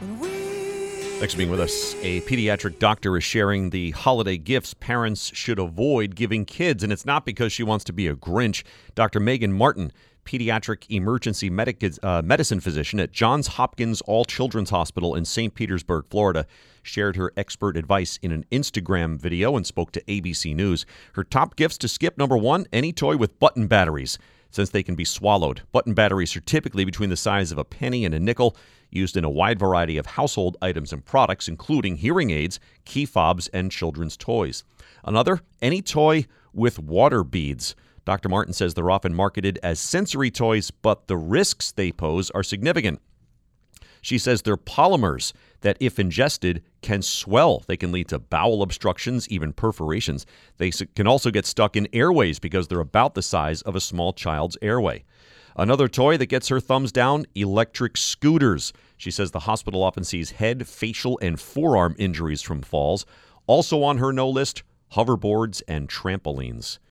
Thanks for being with us. A pediatric doctor is sharing the holiday gifts parents should avoid giving kids, and it's not because she wants to be a Grinch. Dr. Megan Martin, pediatric emergency medic, uh, medicine physician at Johns Hopkins All Children's Hospital in St. Petersburg, Florida, shared her expert advice in an Instagram video and spoke to ABC News. Her top gifts to skip number one any toy with button batteries since they can be swallowed. Button batteries are typically between the size of a penny and a nickel, used in a wide variety of household items and products, including hearing aids, key fobs, and children's toys. Another, any toy with water beads. Dr. Martin says they're often marketed as sensory toys, but the risks they pose are significant. She says they're polymers that, if ingested, can swell. They can lead to bowel obstructions, even perforations. They can also get stuck in airways because they're about the size of a small child's airway. Another toy that gets her thumbs down electric scooters. She says the hospital often sees head, facial, and forearm injuries from falls. Also on her no list, hoverboards and trampolines.